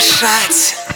дышать.